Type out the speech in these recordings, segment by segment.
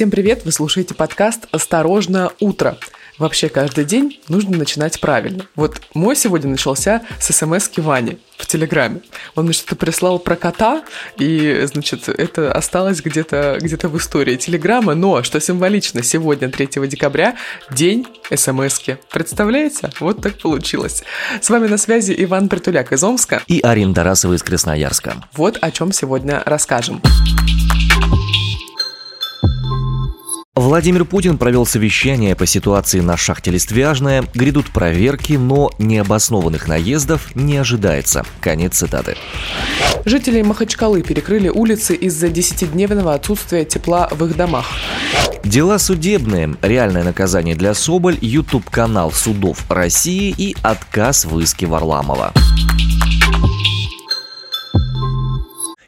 Всем привет! Вы слушаете подкаст «Осторожно, утро». Вообще каждый день нужно начинать правильно. Вот мой сегодня начался с смс Вани в Телеграме. Он мне что-то прислал про кота, и, значит, это осталось где-то где в истории Телеграма, но, что символично, сегодня, 3 декабря, день смс -ки. Представляете? Вот так получилось. С вами на связи Иван Притуляк из Омска. И Арина Тарасова из Красноярска. Вот о чем сегодня расскажем. Владимир Путин провел совещание по ситуации на шахте Листвяжная. Грядут проверки, но необоснованных наездов не ожидается. Конец цитаты. Жители Махачкалы перекрыли улицы из-за десятидневного отсутствия тепла в их домах. Дела судебные, реальное наказание для Соболь, YouTube-канал судов России и отказ в иске Варламова.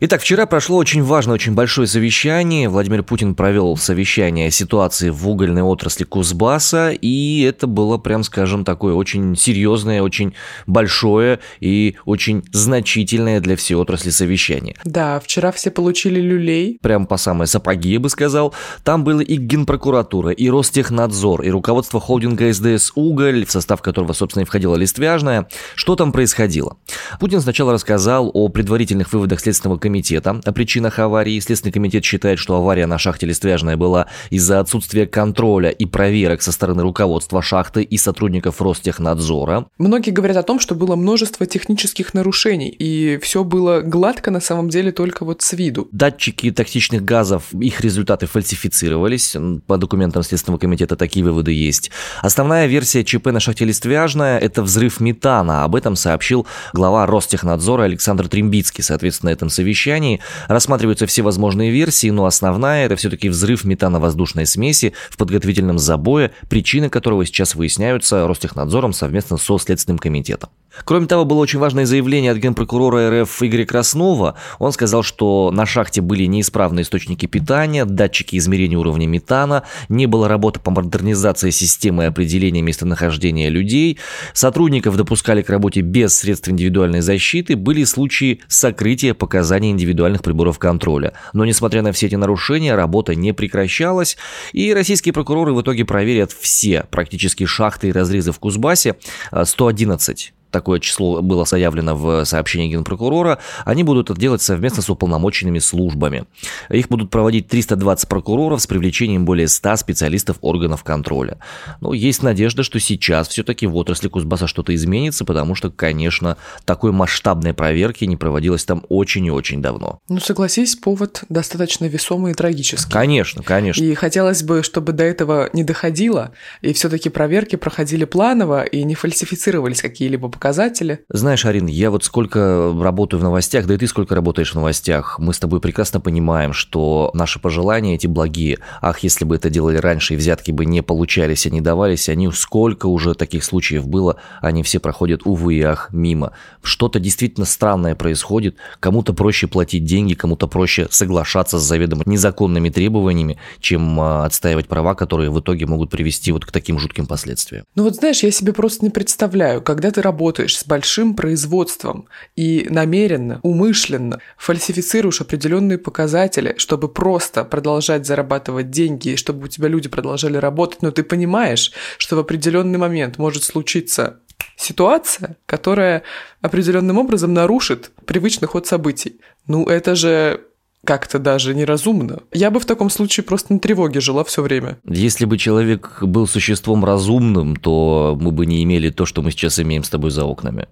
Итак, вчера прошло очень важное, очень большое совещание. Владимир Путин провел совещание о ситуации в угольной отрасли Кузбасса, и это было, прям скажем, такое очень серьезное, очень большое и очень значительное для всей отрасли совещание. Да, вчера все получили люлей. Прям по самые сапоги, я бы сказал. Там было и Генпрокуратура, и Ростехнадзор, и руководство холдинга СДС «Уголь», в состав которого, собственно, и входила Листвяжная. Что там происходило? Путин сначала рассказал о предварительных выводах Следственного комитета комитета о причинах аварии. Следственный комитет считает, что авария на шахте Листвяжная была из-за отсутствия контроля и проверок со стороны руководства шахты и сотрудников Ростехнадзора. Многие говорят о том, что было множество технических нарушений, и все было гладко на самом деле только вот с виду. Датчики токсичных газов, их результаты фальсифицировались. По документам Следственного комитета такие выводы есть. Основная версия ЧП на шахте Листвяжная – это взрыв метана. Об этом сообщил глава Ростехнадзора Александр Трембицкий, соответственно, на этом совещании совещании рассматриваются все возможные версии, но основная это все-таки взрыв метановоздушной смеси в подготовительном забое, причины которого сейчас выясняются Ростехнадзором совместно со Следственным комитетом. Кроме того, было очень важное заявление от генпрокурора РФ Игоря Краснова. Он сказал, что на шахте были неисправные источники питания, датчики измерения уровня метана, не было работы по модернизации системы определения местонахождения людей, сотрудников допускали к работе без средств индивидуальной защиты, были случаи сокрытия показаний индивидуальных приборов контроля. Но несмотря на все эти нарушения, работа не прекращалась, и российские прокуроры в итоге проверят все практически шахты и разрезы в Кузбассе, 111 такое число было заявлено в сообщении генпрокурора, они будут это делать совместно с уполномоченными службами. Их будут проводить 320 прокуроров с привлечением более 100 специалистов органов контроля. Но есть надежда, что сейчас все-таки в отрасли Кузбасса что-то изменится, потому что, конечно, такой масштабной проверки не проводилось там очень и очень давно. Ну, согласись, повод достаточно весомый и трагический. Конечно, конечно. И хотелось бы, чтобы до этого не доходило, и все-таки проверки проходили планово и не фальсифицировались какие-либо показатели. Знаешь, Арин, я вот сколько работаю в новостях, да и ты сколько работаешь в новостях, мы с тобой прекрасно понимаем, что наши пожелания эти благие, ах, если бы это делали раньше и взятки бы не получались, а не давались, они сколько уже таких случаев было, они все проходят, увы и ах, мимо. Что-то действительно странное происходит, кому-то проще платить деньги, кому-то проще соглашаться с заведомо незаконными требованиями, чем а, отстаивать права, которые в итоге могут привести вот к таким жутким последствиям. Ну вот знаешь, я себе просто не представляю, когда ты работаешь работаешь с большим производством и намеренно, умышленно фальсифицируешь определенные показатели, чтобы просто продолжать зарабатывать деньги, и чтобы у тебя люди продолжали работать, но ты понимаешь, что в определенный момент может случиться ситуация, которая определенным образом нарушит привычный ход событий. Ну, это же как-то даже неразумно. Я бы в таком случае просто на тревоге жила все время. Если бы человек был существом разумным, то мы бы не имели то, что мы сейчас имеем с тобой за окнами.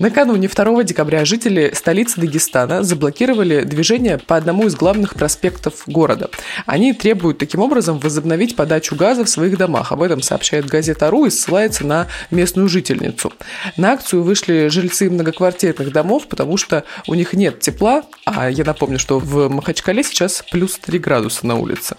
Накануне 2 декабря жители столицы Дагестана заблокировали движение по одному из главных проспектов города. Они требуют таким образом возобновить подачу газа в своих домах. Об этом сообщает газета «Ру» и ссылается на местную жительницу. На акцию вышли жильцы многоквартирных домов, потому что у них нет тепла, а я напомню, что в Махачкале сейчас плюс 3 градуса на улице.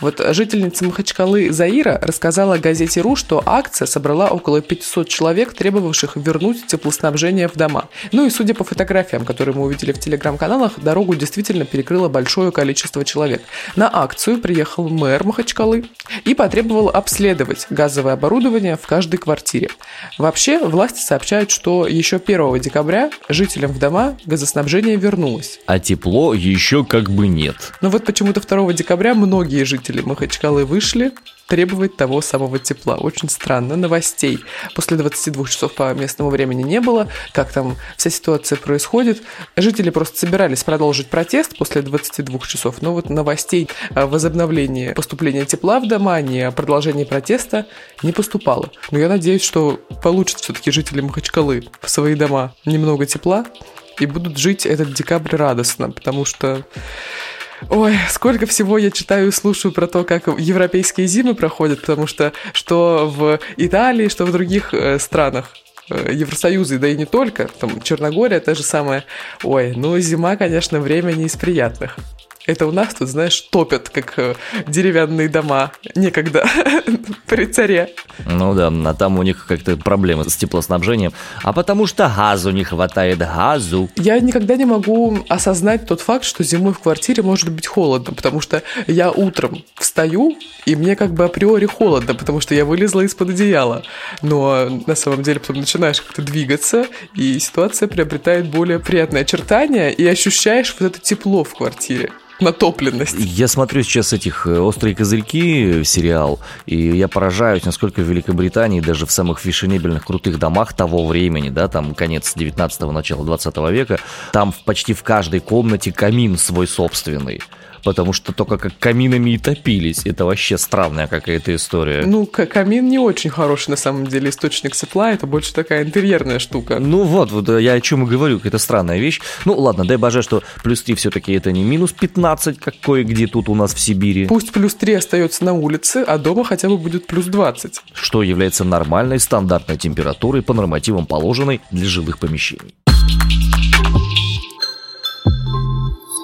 Вот жительница Махачкалы Заира рассказала газете «Ру», что акция собрала около 500 человек, требовавших вернуть теплоснабжение газоснабжения в дома. Ну и судя по фотографиям, которые мы увидели в телеграм-каналах, дорогу действительно перекрыло большое количество человек. На акцию приехал мэр Махачкалы и потребовал обследовать газовое оборудование в каждой квартире. Вообще, власти сообщают, что еще 1 декабря жителям в дома газоснабжение вернулось. А тепло еще как бы нет. Но вот почему-то 2 декабря многие жители Махачкалы вышли требовать того самого тепла. Очень странно. Новостей после 22 часов по местному времени не было. Как там вся ситуация происходит. Жители просто собирались продолжить протест после 22 часов, но вот новостей о возобновлении поступления тепла в дома, не о продолжении протеста не поступало. Но я надеюсь, что получат все-таки жители Махачкалы в свои дома немного тепла и будут жить этот декабрь радостно, потому что Ой, сколько всего я читаю и слушаю про то, как европейские зимы проходят, потому что что в Италии, что в других э, странах э, Евросоюза, да и не только, там Черногория, та же самая. Ой, ну зима, конечно, время не из приятных. Это у нас тут, знаешь, топят, как э, деревянные дома некогда при царе. Ну да, а там у них как-то проблемы с теплоснабжением. А потому что газу не хватает, газу. Я никогда не могу осознать тот факт, что зимой в квартире может быть холодно, потому что я утром встаю, и мне как бы априори холодно, потому что я вылезла из-под одеяла. Но на самом деле потом начинаешь как-то двигаться, и ситуация приобретает более приятные очертания, и ощущаешь вот это тепло в квартире натопленность. Я смотрю сейчас этих э, «Острые козырьки» сериал, и я поражаюсь, насколько в Великобритании, даже в самых фешенебельных крутых домах того времени, да, там конец 19-го, начало 20 века, там почти в каждой комнате камин свой собственный потому что только как каминами и топились. Это вообще странная какая-то история. Ну, камин не очень хороший на самом деле источник тепла, это больше такая интерьерная штука. Ну вот, вот я о чем и говорю, какая-то странная вещь. Ну ладно, дай боже, что плюс 3 все-таки это не минус 15, как кое-где тут у нас в Сибири. Пусть плюс 3 остается на улице, а дома хотя бы будет плюс 20. Что является нормальной стандартной температурой по нормативам положенной для жилых помещений.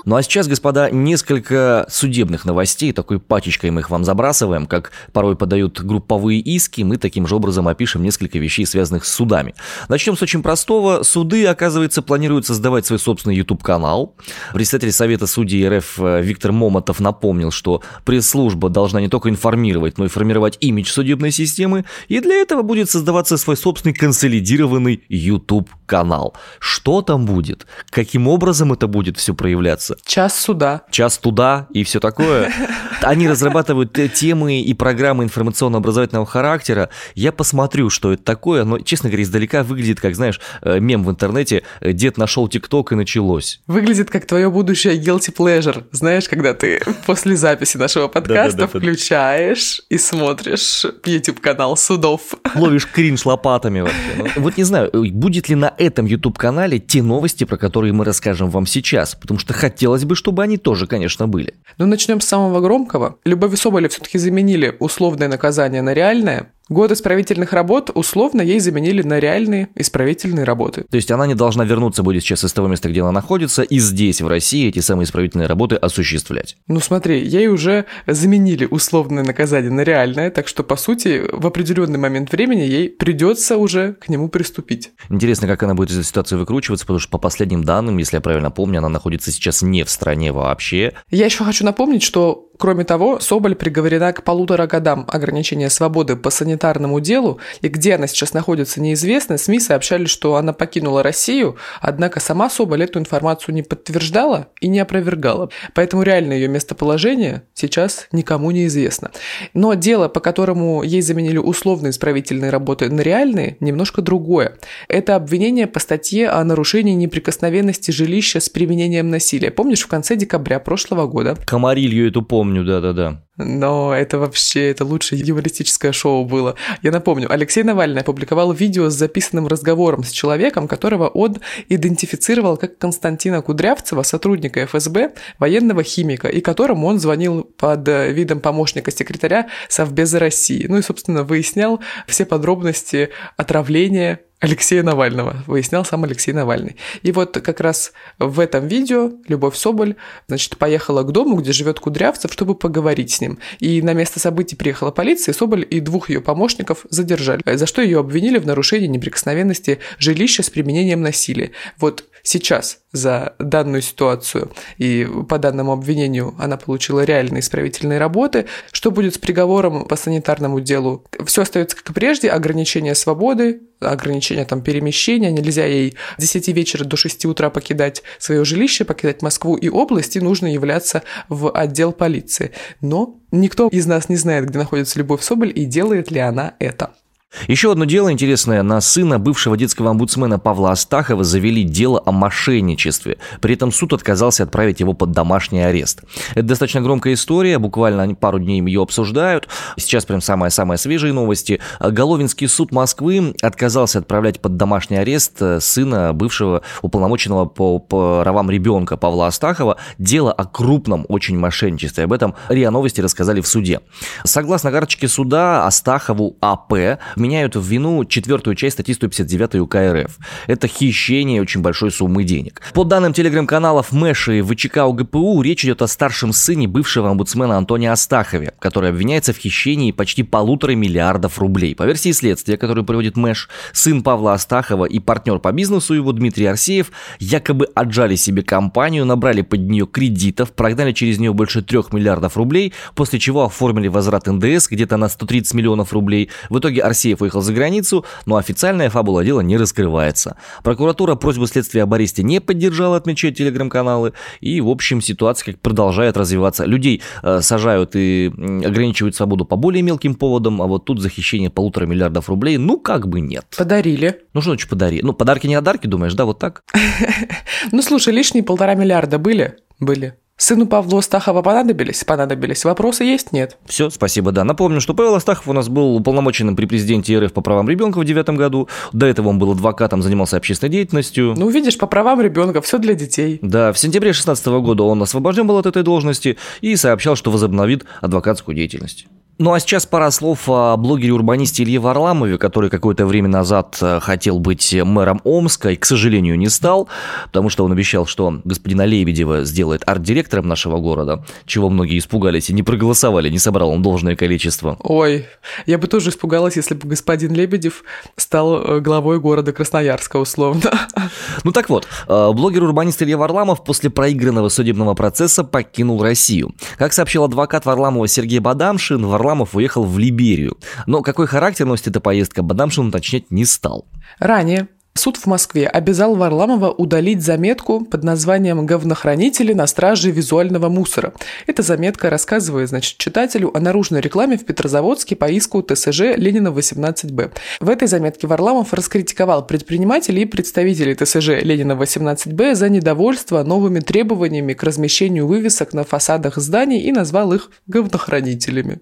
Ну а сейчас, господа, несколько судебных новостей. Такой пачечкой мы их вам забрасываем, как порой подают групповые иски. Мы таким же образом опишем несколько вещей, связанных с судами. Начнем с очень простого. Суды, оказывается, планируют создавать свой собственный YouTube-канал. Председатель Совета судей РФ э, Виктор Момотов напомнил, что пресс-служба должна не только информировать, но и формировать имидж судебной системы. И для этого будет создаваться свой собственный консолидированный YouTube-канал. Что там будет? Каким образом это будет все проявляться? Называется? Час суда. Час туда и все такое. Они разрабатывают темы и программы информационно-образовательного характера. Я посмотрю, что это такое, но, честно говоря, издалека выглядит, как, знаешь, э, мем в интернете «Дед нашел ТикТок и началось». Выглядит как твое будущее guilty pleasure. Знаешь, когда ты после записи нашего подкаста включаешь и смотришь YouTube-канал судов. Ловишь кринж лопатами вообще. Ну, вот не знаю, будет ли на этом YouTube-канале те новости, про которые мы расскажем вам сейчас, потому что хотя хотелось бы, чтобы они тоже, конечно, были. Ну, начнем с самого громкого. Любовь Соболев все-таки заменили условное наказание на реальное. Годы исправительных работ условно ей заменили на реальные исправительные работы. То есть она не должна вернуться будет сейчас из того места, где она находится, и здесь, в России, эти самые исправительные работы осуществлять. Ну смотри, ей уже заменили условное наказание на реальное, так что, по сути, в определенный момент времени ей придется уже к нему приступить. Интересно, как она будет из этой ситуации выкручиваться, потому что по последним данным, если я правильно помню, она находится сейчас не в стране вообще. Я еще хочу напомнить, что Кроме того, Соболь приговорена к полутора годам ограничения свободы по санитарному делу, и где она сейчас находится, неизвестно. СМИ сообщали, что она покинула Россию, однако сама Соболь эту информацию не подтверждала и не опровергала. Поэтому реально ее местоположение сейчас никому не известно. Но дело, по которому ей заменили условные исправительные работы на реальные, немножко другое. Это обвинение по статье о нарушении неприкосновенности жилища с применением насилия. Помнишь, в конце декабря прошлого года? Комарилью эту помню помню, да-да-да. Но это вообще, это лучшее юмористическое шоу было. Я напомню, Алексей Навальный опубликовал видео с записанным разговором с человеком, которого он идентифицировал как Константина Кудрявцева, сотрудника ФСБ, военного химика, и которому он звонил под видом помощника секретаря Совбеза России. Ну и, собственно, выяснял все подробности отравления Алексея Навального, выяснял сам Алексей Навальный. И вот как раз в этом видео Любовь Соболь, значит, поехала к дому, где живет Кудрявцев, чтобы поговорить с ним. И на место событий приехала полиция, и Соболь и двух ее помощников задержали, за что ее обвинили в нарушении неприкосновенности жилища с применением насилия. Вот сейчас за данную ситуацию, и по данному обвинению она получила реальные исправительные работы. Что будет с приговором по санитарному делу? Все остается как и прежде, ограничение свободы, ограничение там перемещения, нельзя ей с 10 вечера до 6 утра покидать свое жилище, покидать Москву и область, и нужно являться в отдел полиции. Но никто из нас не знает, где находится Любовь Соболь и делает ли она это. Еще одно дело интересное. На сына бывшего детского омбудсмена Павла Астахова завели дело о мошенничестве. При этом суд отказался отправить его под домашний арест. Это достаточно громкая история. Буквально пару дней ее обсуждают. Сейчас прям самые-самые свежие новости. Головинский суд Москвы отказался отправлять под домашний арест э, сына бывшего уполномоченного по правам ребенка Павла Астахова. Дело о крупном очень мошенничестве. Об этом РИА Новости рассказали в суде. Согласно карточке суда, Астахову АП вменяют в вину четвертую часть статьи 159 УК РФ. Это хищение очень большой суммы денег. По данным телеграм-каналов Mash и ВЧК ОГПУ, речь идет о старшем сыне бывшего омбудсмена Антония Астахове, который обвиняется в хищении почти полутора миллиардов рублей. По версии следствия, которую проводит Mash, сын Павла Астахова и партнер по бизнесу его Дмитрий Арсеев якобы отжали себе компанию, набрали под нее кредитов, прогнали через нее больше трех миллиардов рублей, после чего оформили возврат НДС где-то на 130 миллионов рублей. В итоге Арсеев Алексеев уехал за границу, но официальная фабула дела не раскрывается. Прокуратура просьбу следствия об аресте не поддержала, отмечают телеграм-каналы, и, в общем, ситуация как продолжает развиваться. Людей э, сажают и ограничивают свободу по более мелким поводам, а вот тут захищение полутора миллиардов рублей, ну, как бы нет. Подарили. Ну, что значит подарили? Ну, подарки не одарки, думаешь, да, вот так? Ну, слушай, лишние полтора миллиарда были? Были. Сыну Павлу Астахова понадобились? Понадобились. Вопросы есть? Нет. Все, спасибо, да. Напомню, что Павел Астахов у нас был уполномоченным при президенте РФ по правам ребенка в девятом году. До этого он был адвокатом, занимался общественной деятельностью. Ну, видишь, по правам ребенка, все для детей. Да, в сентябре 2016 года он освобожден был от этой должности и сообщал, что возобновит адвокатскую деятельность. Ну а сейчас пара слов о блогере-урбанисте Илье Варламове, который какое-то время назад э, хотел быть мэром Омска и, к сожалению, не стал, потому что он обещал, что господина Лебедева сделает арт-директором нашего города, чего многие испугались и не проголосовали, не собрал он должное количество. Ой, я бы тоже испугалась, если бы господин Лебедев стал э, главой города Красноярска, условно. Ну так вот, э, блогер-урбанист Илья Варламов после проигранного судебного процесса покинул Россию. Как сообщил адвокат Варламова Сергей Бадамшин, Варламов Варламов уехал в Либерию. Но какой характер носит эта поездка, Бадамшин уточнять не стал. Ранее Суд в Москве обязал Варламова удалить заметку под названием «Говнохранители на страже визуального мусора». Эта заметка рассказывает, значит, читателю о наружной рекламе в Петрозаводске по иску ТСЖ Ленина 18Б. В этой заметке Варламов раскритиковал предпринимателей и представителей ТСЖ Ленина 18Б за недовольство новыми требованиями к размещению вывесок на фасадах зданий и назвал их говнохранителями.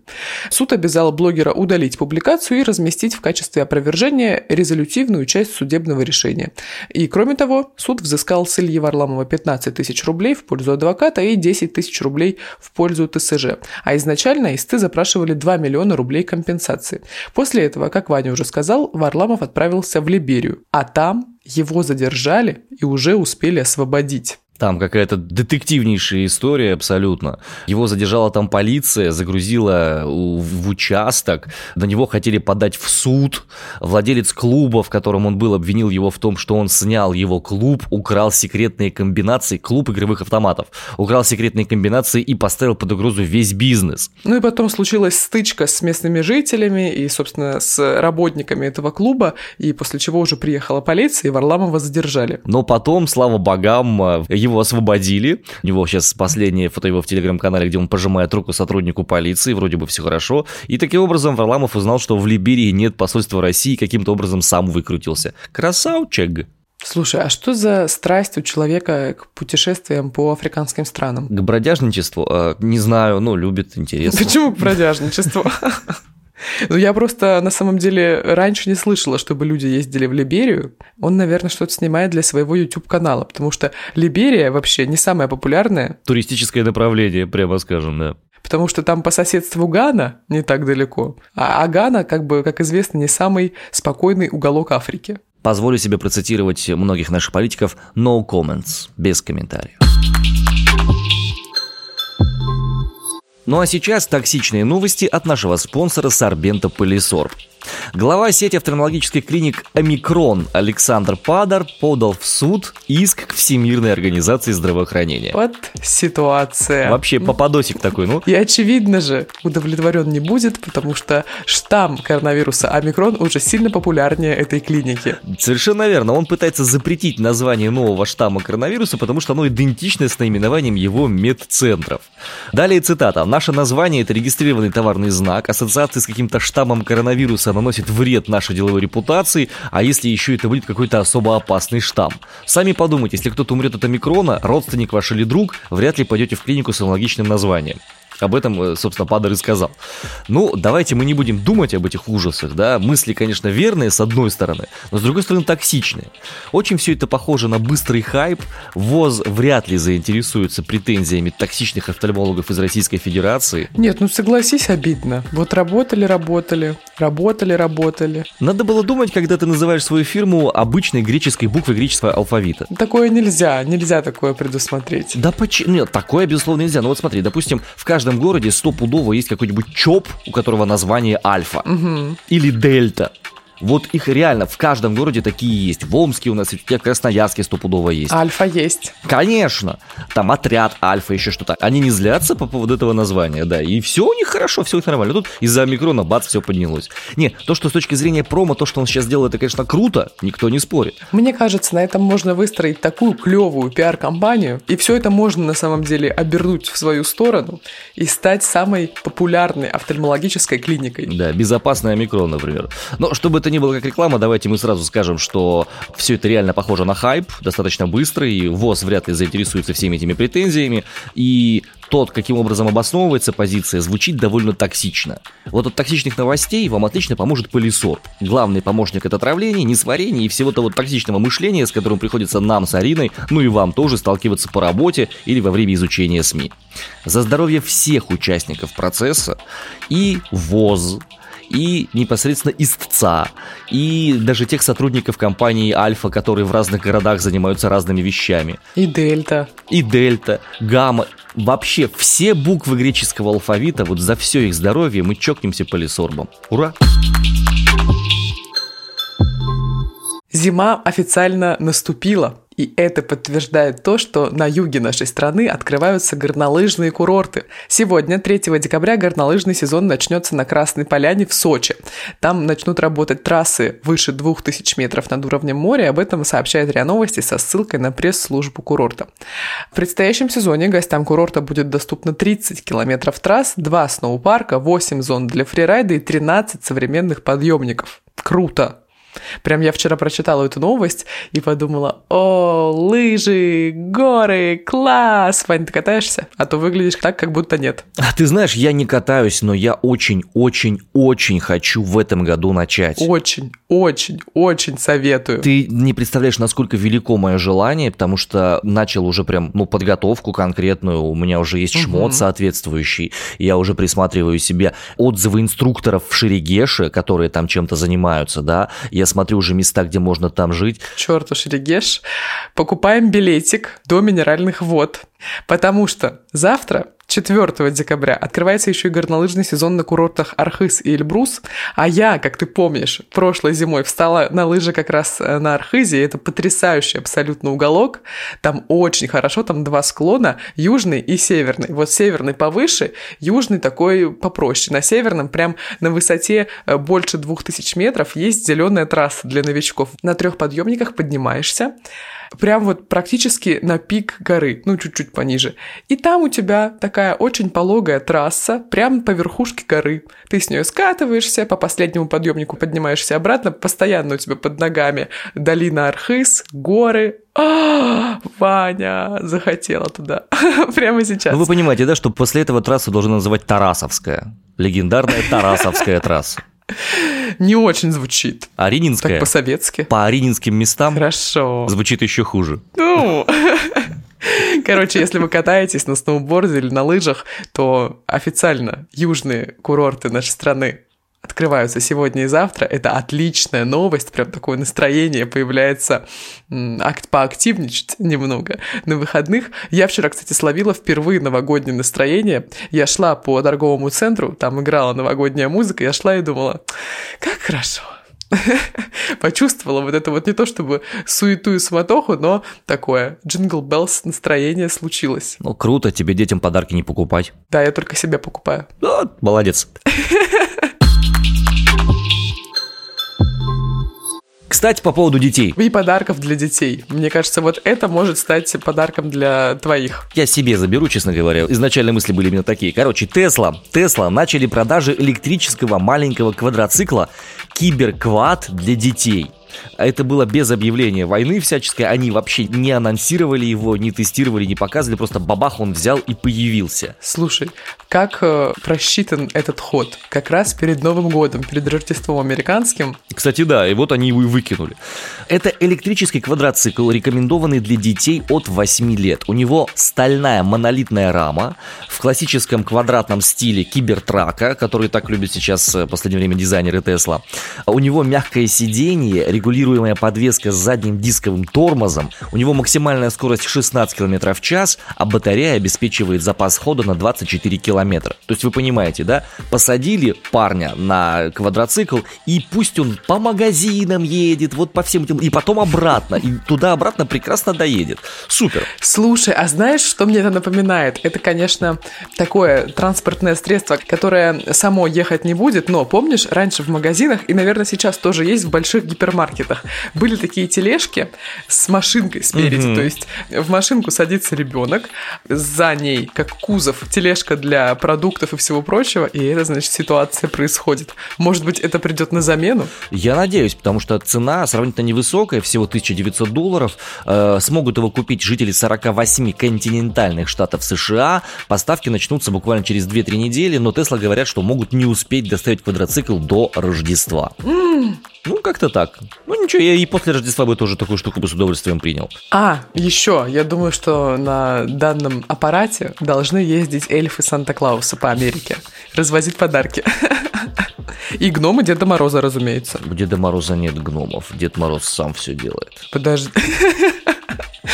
Суд обязал блогера удалить публикацию и разместить в качестве опровержения резолютивную часть судебного судебного решения. И, кроме того, суд взыскал с Ильи Варламова 15 тысяч рублей в пользу адвоката и 10 тысяч рублей в пользу ТСЖ. А изначально исты запрашивали 2 миллиона рублей компенсации. После этого, как Ваня уже сказал, Варламов отправился в Либерию, а там его задержали и уже успели освободить. Там какая-то детективнейшая история абсолютно. Его задержала там полиция, загрузила в участок. На него хотели подать в суд. Владелец клуба, в котором он был, обвинил его в том, что он снял его клуб, украл секретные комбинации, клуб игровых автоматов, украл секретные комбинации и поставил под угрозу весь бизнес. Ну и потом случилась стычка с местными жителями и, собственно, с работниками этого клуба, и после чего уже приехала полиция, и Варламова задержали. Но потом, слава богам, его его освободили. У него сейчас последнее фото его в телеграм-канале, где он пожимает руку сотруднику полиции, вроде бы все хорошо. И таким образом Варламов узнал, что в Либерии нет посольства России, каким-то образом сам выкрутился. Красавчик! Слушай, а что за страсть у человека к путешествиям по африканским странам? К бродяжничеству? А, не знаю, ну, любит, интересно. Почему к бродяжничеству? Ну, я просто на самом деле раньше не слышала, чтобы люди ездили в Либерию. Он, наверное, что-то снимает для своего YouTube-канала, потому что Либерия вообще не самое популярное. Туристическое направление, прямо скажем, да. Потому что там по соседству Гана не так далеко. А, а Гана, как бы, как известно, не самый спокойный уголок Африки. Позволю себе процитировать многих наших политиков «no comments», без комментариев. Ну а сейчас токсичные новости от нашего спонсора Сорбента Полисорб. Глава сети офтальмологических клиник «Омикрон» Александр Падар подал в суд иск к Всемирной организации здравоохранения. Вот ситуация. Вообще попадосик такой, ну. И очевидно же, удовлетворен не будет, потому что штамм коронавируса «Омикрон» уже сильно популярнее этой клиники. Совершенно верно. Он пытается запретить название нового штамма коронавируса, потому что оно идентично с наименованием его медцентров. Далее цитата. «Наше название – это регистрированный товарный знак. Ассоциации с каким-то штаммом коронавируса наносит вред нашей деловой репутации, а если еще это будет какой-то особо опасный штамм. Сами подумайте, если кто-то умрет от омикрона, родственник ваш или друг, вряд ли пойдете в клинику с аналогичным названием. Об этом, э, собственно, Падер и сказал. Ну, давайте мы не будем думать об этих ужасах, да. Мысли, конечно, верные, с одной стороны, но с другой стороны токсичные. Очень все это похоже на быстрый хайп. ВОЗ вряд ли заинтересуется претензиями токсичных офтальмологов из Российской Федерации. Нет, ну согласись, обидно. Вот работали, работали, работали, работали. Надо было думать, когда ты называешь свою фирму обычной греческой буквой греческого алфавита. Такое нельзя, нельзя такое предусмотреть. Да почему? Нет, такое, безусловно, нельзя. Ну вот смотри, допустим, в каждом каждом городе стопудово есть какой-нибудь ЧОП, у которого название Альфа. Угу. Или Дельта. Вот их реально в каждом городе такие есть. В Омске у нас, в Красноярске стопудово есть. Альфа есть. Конечно. Там отряд Альфа, еще что-то. Они не злятся по поводу этого названия, да. И все у них хорошо, все у них нормально. Тут из-за микрона бац, все поднялось. Не, то, что с точки зрения промо, то, что он сейчас делает, это, конечно, круто, никто не спорит. Мне кажется, на этом можно выстроить такую клевую пиар-компанию, и все это можно на самом деле обернуть в свою сторону и стать самой популярной офтальмологической клиникой. Да, безопасная микрон, например. Но чтобы это не было как реклама, давайте мы сразу скажем, что все это реально похоже на хайп, достаточно быстрый, и ВОЗ вряд ли заинтересуется всеми этими претензиями, и тот, каким образом обосновывается позиция, звучит довольно токсично. Вот от токсичных новостей вам отлично поможет пылесор. Главный помощник от отравления, несварения и всего того токсичного мышления, с которым приходится нам с Ариной, ну и вам тоже сталкиваться по работе или во время изучения СМИ. За здоровье всех участников процесса и ВОЗ, и непосредственно истца, и даже тех сотрудников компании Альфа, которые в разных городах занимаются разными вещами. И Дельта. И Дельта, Гамма. Вообще все буквы греческого алфавита, вот за все их здоровье мы чокнемся полисорбом. Ура! Зима официально наступила. И это подтверждает то, что на юге нашей страны открываются горнолыжные курорты. Сегодня, 3 декабря, горнолыжный сезон начнется на Красной Поляне в Сочи. Там начнут работать трассы выше 2000 метров над уровнем моря. Об этом сообщает РИА Новости со ссылкой на пресс-службу курорта. В предстоящем сезоне гостям курорта будет доступно 30 километров трасс, 2 сноупарка, 8 зон для фрирайда и 13 современных подъемников. Круто! Прям я вчера прочитала эту новость и подумала, о, лыжи, горы, класс! Вань, ты катаешься? А то выглядишь так, как будто нет. А ты знаешь, я не катаюсь, но я очень-очень-очень хочу в этом году начать. Очень, очень, очень советую. Ты не представляешь, насколько велико мое желание, потому что начал уже прям, ну, подготовку конкретную, у меня уже есть шмот угу. соответствующий, я уже присматриваю себе отзывы инструкторов в Шерегеше, которые там чем-то занимаются, да, я смотрю уже места, где можно там жить. Черт уж, Регеш. Покупаем билетик до минеральных вод. Потому что завтра 4 декабря открывается еще и горнолыжный сезон на курортах Архыз и Эльбрус, а я, как ты помнишь, прошлой зимой встала на лыжи как раз э, на Архизе, это потрясающий абсолютно уголок, там очень хорошо, там два склона, южный и северный. Вот северный повыше, южный такой попроще. На северном прям на высоте э, больше 2000 метров есть зеленая трасса для новичков. На трех подъемниках поднимаешься, прям вот практически на пик горы, ну чуть-чуть пониже. И там у тебя такая очень пологая трасса, прям по верхушке горы. Ты с нее скатываешься, по последнему подъемнику поднимаешься обратно, постоянно у тебя под ногами долина Архыз, горы, а, Ваня захотела туда. Прямо сейчас. Ну, вы понимаете, да, что после этого трассу должны называть Тарасовская. Легендарная Тарасовская трасса. Не очень звучит. А Рининская? Так по-советски. По Рининским местам? Хорошо. Звучит еще хуже. Ну... Короче, если вы катаетесь на сноуборде или на лыжах, то официально южные курорты нашей страны открываются сегодня и завтра. Это отличная новость, прям такое настроение появляется акт поактивничать немного на выходных. Я вчера, кстати, словила впервые новогоднее настроение. Я шла по торговому центру, там играла новогодняя музыка, я шла и думала, как хорошо. Почувствовала вот это вот не то чтобы суету и суматоху, но такое jingle bells настроение случилось. Ну, круто, тебе детям подарки не покупать. Да, я только себе покупаю. Ну, молодец. Кстати, по поводу детей. И подарков для детей. Мне кажется, вот это может стать подарком для твоих. Я себе заберу, честно говоря. Изначально мысли были именно такие. Короче, Тесла. Тесла начали продажи электрического маленького квадроцикла Киберквад для детей. А это было без объявления войны всяческой, они вообще не анонсировали его, не тестировали, не показывали, просто бабах он взял и появился. Слушай, как э, просчитан этот ход? Как раз перед Новым годом, перед Рождеством американским. Кстати, да, и вот они его и выкинули. Это электрический квадроцикл, рекомендованный для детей от 8 лет. У него стальная монолитная рама в классическом квадратном стиле кибертрака, который так любят сейчас э, в последнее время дизайнеры Тесла. У него мягкое сиденье, регулируемая подвеска с задним дисковым тормозом. У него максимальная скорость 16 км в час, а батарея обеспечивает запас хода на 24 км. То есть вы понимаете, да? Посадили парня на квадроцикл, и пусть он по магазинам едет, вот по всем этим, и потом обратно, и туда-обратно прекрасно доедет. Супер. Слушай, а знаешь, что мне это напоминает? Это, конечно, такое транспортное средство, которое само ехать не будет, но помнишь, раньше в магазинах, и, наверное, сейчас тоже есть в больших гипермаркетах, были такие тележки с машинкой спереди. Mm-hmm. То есть в машинку садится ребенок, за ней, как кузов, тележка для продуктов и всего прочего, и это, значит, ситуация происходит. Может быть, это придет на замену? Я надеюсь, потому что цена сравнительно невысокая, всего 1900 долларов. Э, смогут его купить жители 48 континентальных штатов США. Поставки начнутся буквально через 2-3 недели, но Тесла говорят, что могут не успеть доставить квадроцикл до Рождества. Mm. Ну, как-то так. Ну, ничего, я и после Рождества бы тоже такую штуку бы с удовольствием принял. А, еще, я думаю, что на данном аппарате должны ездить эльфы Санта-Клауса по Америке, развозить подарки. И гномы Деда Мороза, разумеется. У Деда Мороза нет гномов. Дед Мороз сам все делает. Подожди.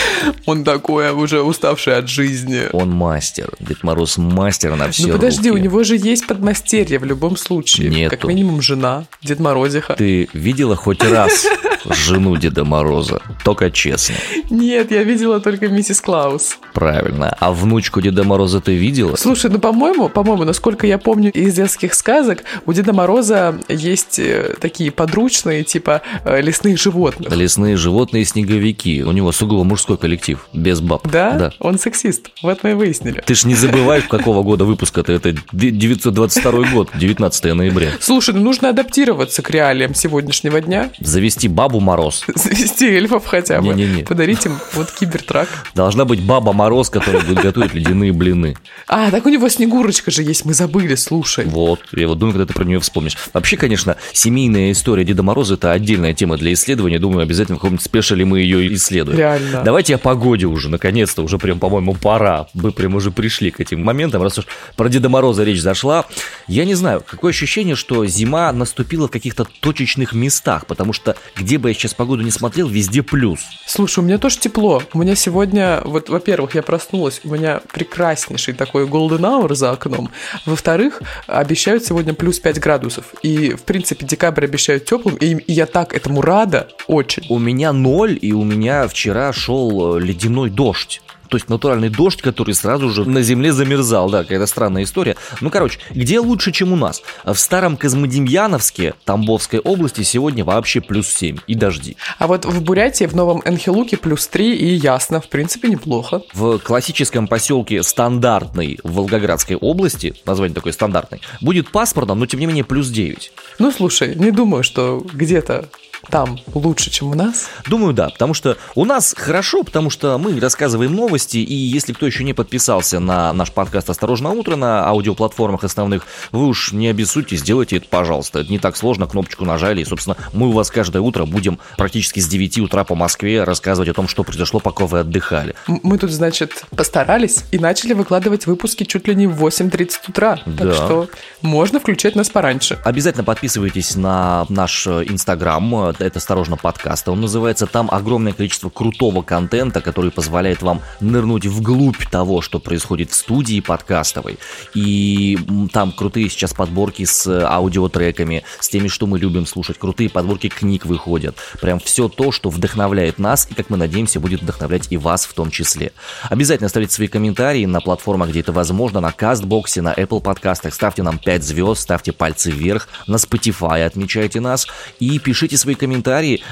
Он такой уже уставший от жизни. Он мастер. Дед Мороз мастер на все Ну подожди, руки. у него же есть подмастерье в любом случае. Нету. Как минимум жена, Дед Морозиха. Ты видела хоть раз жену Деда Мороза? Только честно. Нет, я видела только миссис Клаус. Правильно. А внучку Деда Мороза ты видела? Слушай, ну по-моему, по-моему, насколько я помню из детских сказок, у Деда Мороза есть э, такие подручные, типа э, лесных животных. Лесные животные и снеговики. У него сугубо мужской коллектив, без баб. Да? Да. Он сексист. Вот мы и выяснили. Ты ж не забываешь, какого года выпуска-то. Это 922 год, 19 ноября. Слушай, ну нужно адаптироваться к реалиям сегодняшнего дня. Завести бабу Мороз. Завести эльфов хотя бы. Не-не-не. Подарить им вот кибертрак. Должна быть баба Мороз, которая будет готовить ледяные блины. А, так у него Снегурочка же есть, мы забыли, слушай. Вот, я вот думаю, когда ты про нее вспомнишь. Вообще, конечно, семейная история Деда Мороза – это отдельная тема для исследования. Думаю, обязательно в каком-нибудь спешале мы ее исследуем. Реально. Давайте о погоде уже, наконец-то, уже прям, по-моему, пора. Мы прям уже пришли к этим моментам, раз уж про Деда Мороза речь зашла. Я не знаю, какое ощущение, что зима наступила в каких-то точечных местах, потому что где бы я сейчас погоду не смотрел, везде плюс. Слушай, у меня тоже тепло. У меня сегодня, вот, во-первых, я проснулась, у меня прекраснейший такой golden hour за окном. Во-вторых, обещают сегодня плюс 5 градусов. И, в принципе, декабрь обещают теплым, и, и я так этому рада очень. У меня ноль, и у меня вчера шел э, ледяной дождь. То есть натуральный дождь, который сразу же на земле замерзал. Да, какая-то странная история. Ну, короче, где лучше, чем у нас? В старом Козмодемьяновске, Тамбовской области, сегодня вообще плюс 7 и дожди. А вот в Бурятии, в Новом Энхилуке плюс 3 и ясно, в принципе, неплохо. В классическом поселке Стандартный в Волгоградской области, название такое стандартный, будет паспортом, но тем не менее плюс 9. Ну, слушай, не думаю, что где-то там лучше, чем у нас? Думаю, да, потому что у нас хорошо, потому что мы рассказываем новости, и если кто еще не подписался на наш подкаст «Осторожно, утро» на аудиоплатформах основных, вы уж не обессудьте, сделайте это, пожалуйста. Это не так сложно, кнопочку нажали, и, собственно, мы у вас каждое утро будем практически с 9 утра по Москве рассказывать о том, что произошло, пока вы отдыхали. Мы тут, значит, постарались и начали выкладывать выпуски чуть ли не в 8.30 утра. Да. Так что можно включать нас пораньше. Обязательно подписывайтесь на наш инстаграм, это «Осторожно, подкаст». Он называется, там огромное количество крутого контента, который позволяет вам нырнуть вглубь того, что происходит в студии подкастовой. И там крутые сейчас подборки с аудиотреками, с теми, что мы любим слушать, крутые подборки книг выходят. Прям все то, что вдохновляет нас и, как мы надеемся, будет вдохновлять и вас в том числе. Обязательно оставляйте свои комментарии на платформах, где это возможно, на Кастбоксе, на Apple подкастах. Ставьте нам 5 звезд, ставьте пальцы вверх, на Spotify отмечайте нас и пишите свои комментарии.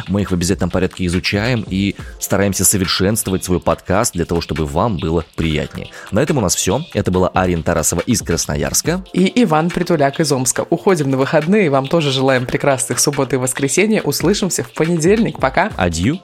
Мы их в обязательном порядке изучаем и стараемся совершенствовать свой подкаст для того, чтобы вам было приятнее. На этом у нас все. Это была Арина Тарасова из Красноярска. И Иван Притуляк из Омска. Уходим на выходные. Вам тоже желаем прекрасных субботы и воскресенья. Услышимся в понедельник. Пока. Адью.